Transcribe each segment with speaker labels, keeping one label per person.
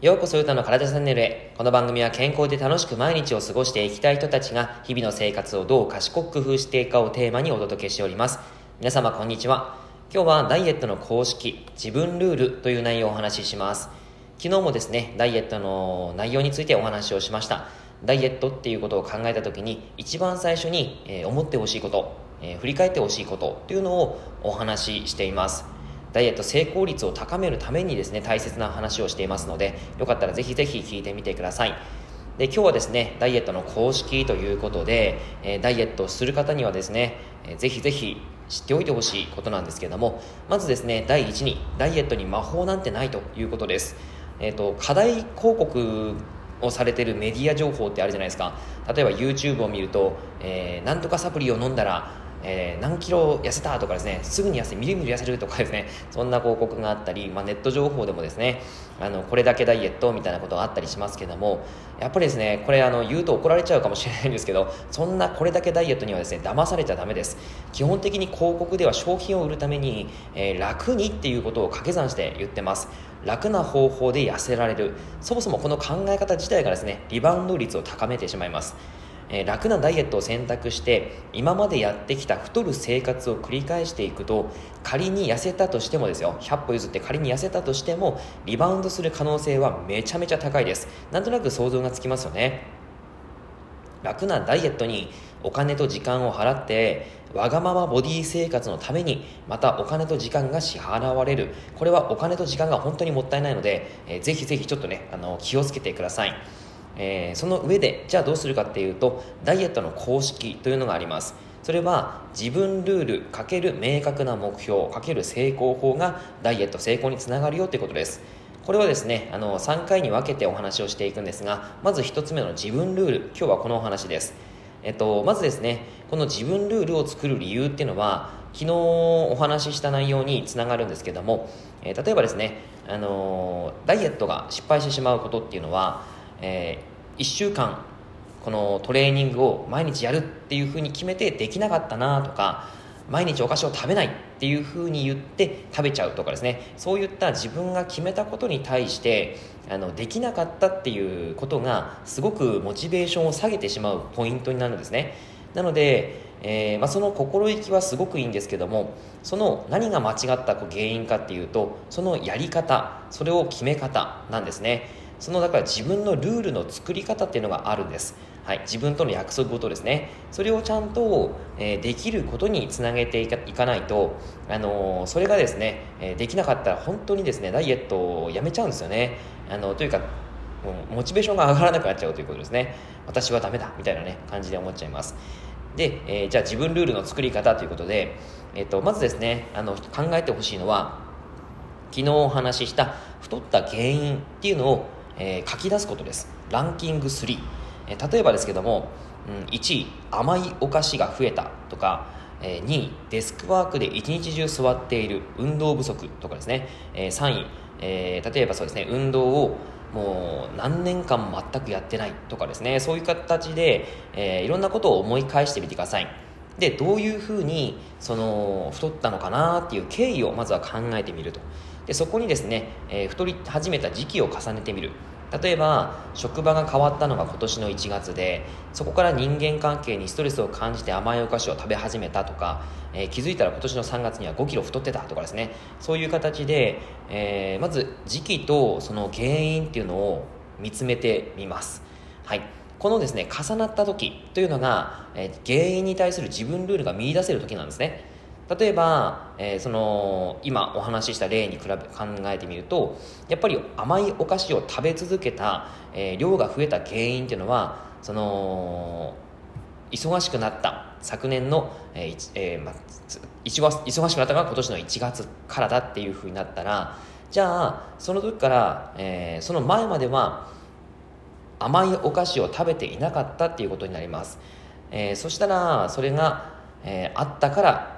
Speaker 1: ようこそ歌の体チャンネルへ。この番組は健康で楽しく毎日を過ごしていきたい人たちが日々の生活をどう賢く工夫していくかをテーマにお届けしております。皆様こんにちは。今日はダイエットの公式自分ルールという内容をお話しします。昨日もですねダイエットの内容についてお話をしました。ダイエットっていうことを考えた時に一番最初に、え思ってほしいこと、え振り返ってほしいことっていうのをお話ししています。ダイエット成功率を高めるためにですね大切な話をしていますのでよかったらぜひぜひ聞いてみてください。で今日はですねダイエットの公式ということで、えー、ダイエットする方にはですね、えー、ぜひぜひ知っておいてほしいことなんですけれどもまずですね第一にダイエットに魔法なんてないということです。えーと、課題広告をされてるメディア情報ってあるじゃないですか。例えば YouTube を見ると、えー、なんとかサプリを飲んだらえー、何キロ痩せたとかですねすぐに痩せみるみる痩せるとかですねそんな広告があったり、まあ、ネット情報でもですねあのこれだけダイエットみたいなことがあったりしますけどもやっぱりですねこれあの言うと怒られちゃうかもしれないんですけどそんなこれだけダイエットにはですね騙されちゃダメです。基本的に広告では商品を売るために、えー、楽にっていうことを掛け算して言ってます。楽な方法で痩せられる。そもそもこの考え方自体がですねリバウンド率を高めてしまいます。えー、楽なダイエットを選択して今までやってきた太る生活を繰り返していくと仮に痩せたとしてもですよ100歩譲って仮に痩せたとしてもリバウンドする可能性はめちゃめちゃ高いです。なんとなく想像がつきますよね。楽なダイエットにお金と時間を払ってわがままボディ生活のためにまたお金と時間が支払われる。これはお金と時間が本当にもったいないので、えー、ぜひぜひちょっとねあの気をつけてください。えー、その上でじゃあどうするかっていうとダイエットの公式というのがあります。それは自分ルールかける明確な目標かける成功法がダイエット成功につながるよということです。これはですねあの3回に分けてお話をしていくんですがまず1つ目の自分ルール今日はこのお話です。えっと、まずですねこの自分ルールを作る理由っていうのは昨日お話しした内容につながるんですけども、えー、例えばですね、あのダイエットが失敗してしまうことっていうのはえ、1週間このトレーニングを毎日やるっていうふうに決めてできなかったなとか毎日お菓子を食べないっていうふうに言って食べちゃうとかですね。そういった自分が決めたことに対してあのできなかったっていうことがすごくモチベーションを下げてしまうポイントになるんですね。なので、えー、まあ、その心意気はすごくいいんですけどもその何が間違った原因かっていうとそのやり方それを決め方なんですね。そのだから自分のルールの作り方っていうのがあるんです、はい、自分との約束事ですね。それをちゃんと、えー、できることにつなげていかないと、あのー、それがですね、えー、できなかったら本当にですねダイエットをやめちゃうんですよね。あのというかモチベーションが上がらなくなっちゃうということですね。私はダメだみたいなね感じで思っちゃいます。で、えー、じゃあ自分ルールの作り方ということで、えー、とまずですねあの考えてほしいのは昨日お話しした太った原因っていうのをえー、書き出すことです。ランキング3、えー、例えばですけども、うん、1位甘いお菓子が増えたとか、えー、2位デスクワークで一日中座っている運動不足とかですね、えー、3位、えー、例えばそうですね運動をもう何年間全くやってないとかですね。そういう形で、えー、いろんなことを思い返してみてください。でどういうふうにその太ったのかなっていう経緯をまずは考えてみると。でそこにですね、えー、太り始めた時期を重ねてみる。例えば職場が変わったのが今年の1月でそこから人間関係にストレスを感じて甘いお菓子を食べ始めたとか、えー、気づいたら今年の3月には5キロ太ってたとかですね。そういう形で、えー、まず時期とその原因っていうのを見つめてみます。はい。このですね重なった時というのが、えー、原因に対する自分ルールが見出せる時なんですね。例えば、えー、その今お話しした例に比べ考えてみるとやっぱり甘いお菓子を食べ続けた、えー、量が増えた原因っていうのはその忙しくなった昨年の、えーえーま、忙しくなったのが今年の1月からだっていうふうになったらじゃあその時から、えー、その前までは甘いお菓子を食べていなかったっていうことになります、えー、そしたらそれが、えー、あったから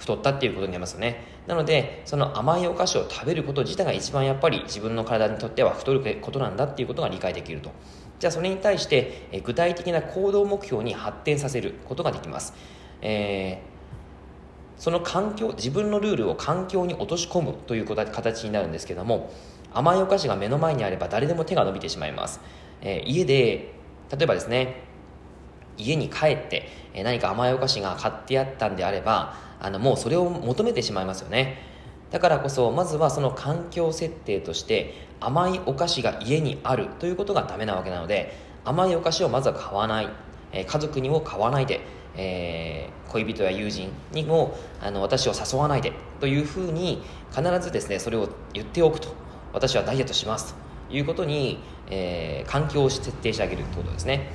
Speaker 1: 太ったっていうことになりますよね。なのでその甘いお菓子を食べること自体が一番やっぱり自分の体にとっては太ることなんだっていうことが理解できると。じゃあそれに対してえ具体的な行動目標に発展させることができます、えーその環境自分のルールを環境に落とし込むという形になるんですけども甘いお菓子が目の前にあれば誰でも手が伸びてしまいます、えー、家で例えばですね家に帰って何か甘いお菓子が買ってあったんであればあのもうそれを求めてしまいますよね。だからこそまずはその環境設定として甘いお菓子が家にあるということがダメなわけなので甘いお菓子をまずは買わない、え家族にも買わないで、えー、恋人や友人にもあの私を誘わないでというふうに必ずですねそれを言っておくと。私はダイエットします。ということに、えー、環境を設定してあげるということですね。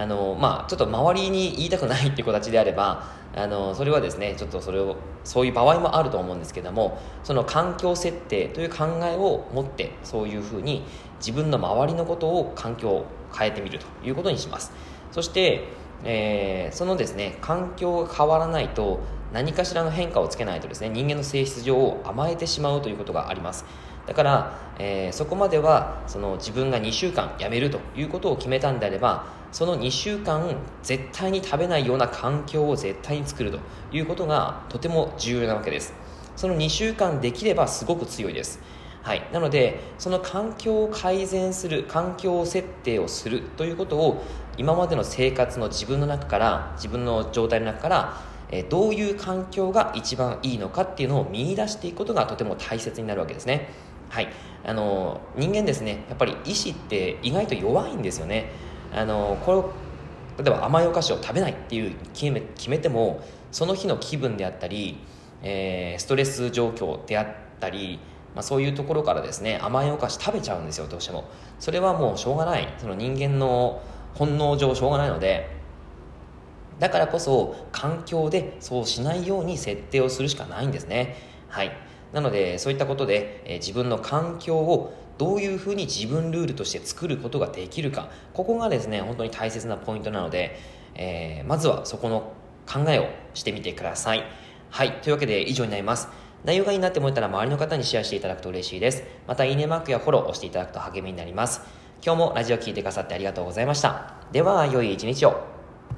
Speaker 1: あのまあちょっと周りに言いたくないっていう形であればあのそれはですねちょっとそれをそういう場合もあると思うんですけどもその環境設定という考えを持ってそういうふうに自分の周りのことを環境を変えてみるということにします。そして、えー、そのですね環境が変わらないと何かしらの変化をつけないとですね人間の性質上甘えてしまうということがあります。だから、えー、そこまではその自分が2週間辞めるということを決めたんであればその2週間絶対に食べないような環境を絶対に作るということがとても重要なわけです。その2週間できればすごく強いです。はい、なのでその環境を改善する環境設定をするということを今までの生活の自分の中から自分の状態の中からえどういう環境が一番いいのかっていうのを見出していくことがとても大切になるわけですね。はい。あの人間ですねやっぱり意志って意外と弱いんですよね。あのこれ例えば甘いお菓子を食べないっていう決め決めてもその日の気分であったり、えー、ストレス状況であったり、まあ、そういうところからですね甘いお菓子食べちゃうんですよどうしても。それはもうしょうがない。その人間の本能上しょうがないので。だからこそ環境でそうしないように設定をするしかないんですね。はい。なのでそういったことで、えー、自分の環境をどういうふうに自分ルールとして作ることができるか。ここがですね本当に大切なポイントなので、えー、まずはそこの考えをしてみてください。はいというわけで以上になります。内容がいいなって思ったら周りの方にシェアしていただくと嬉しいです。またいいねマークやフォローを押していただくと励みになります。今日もラジオ聴いてくださってありがとうございました。では良い一日を。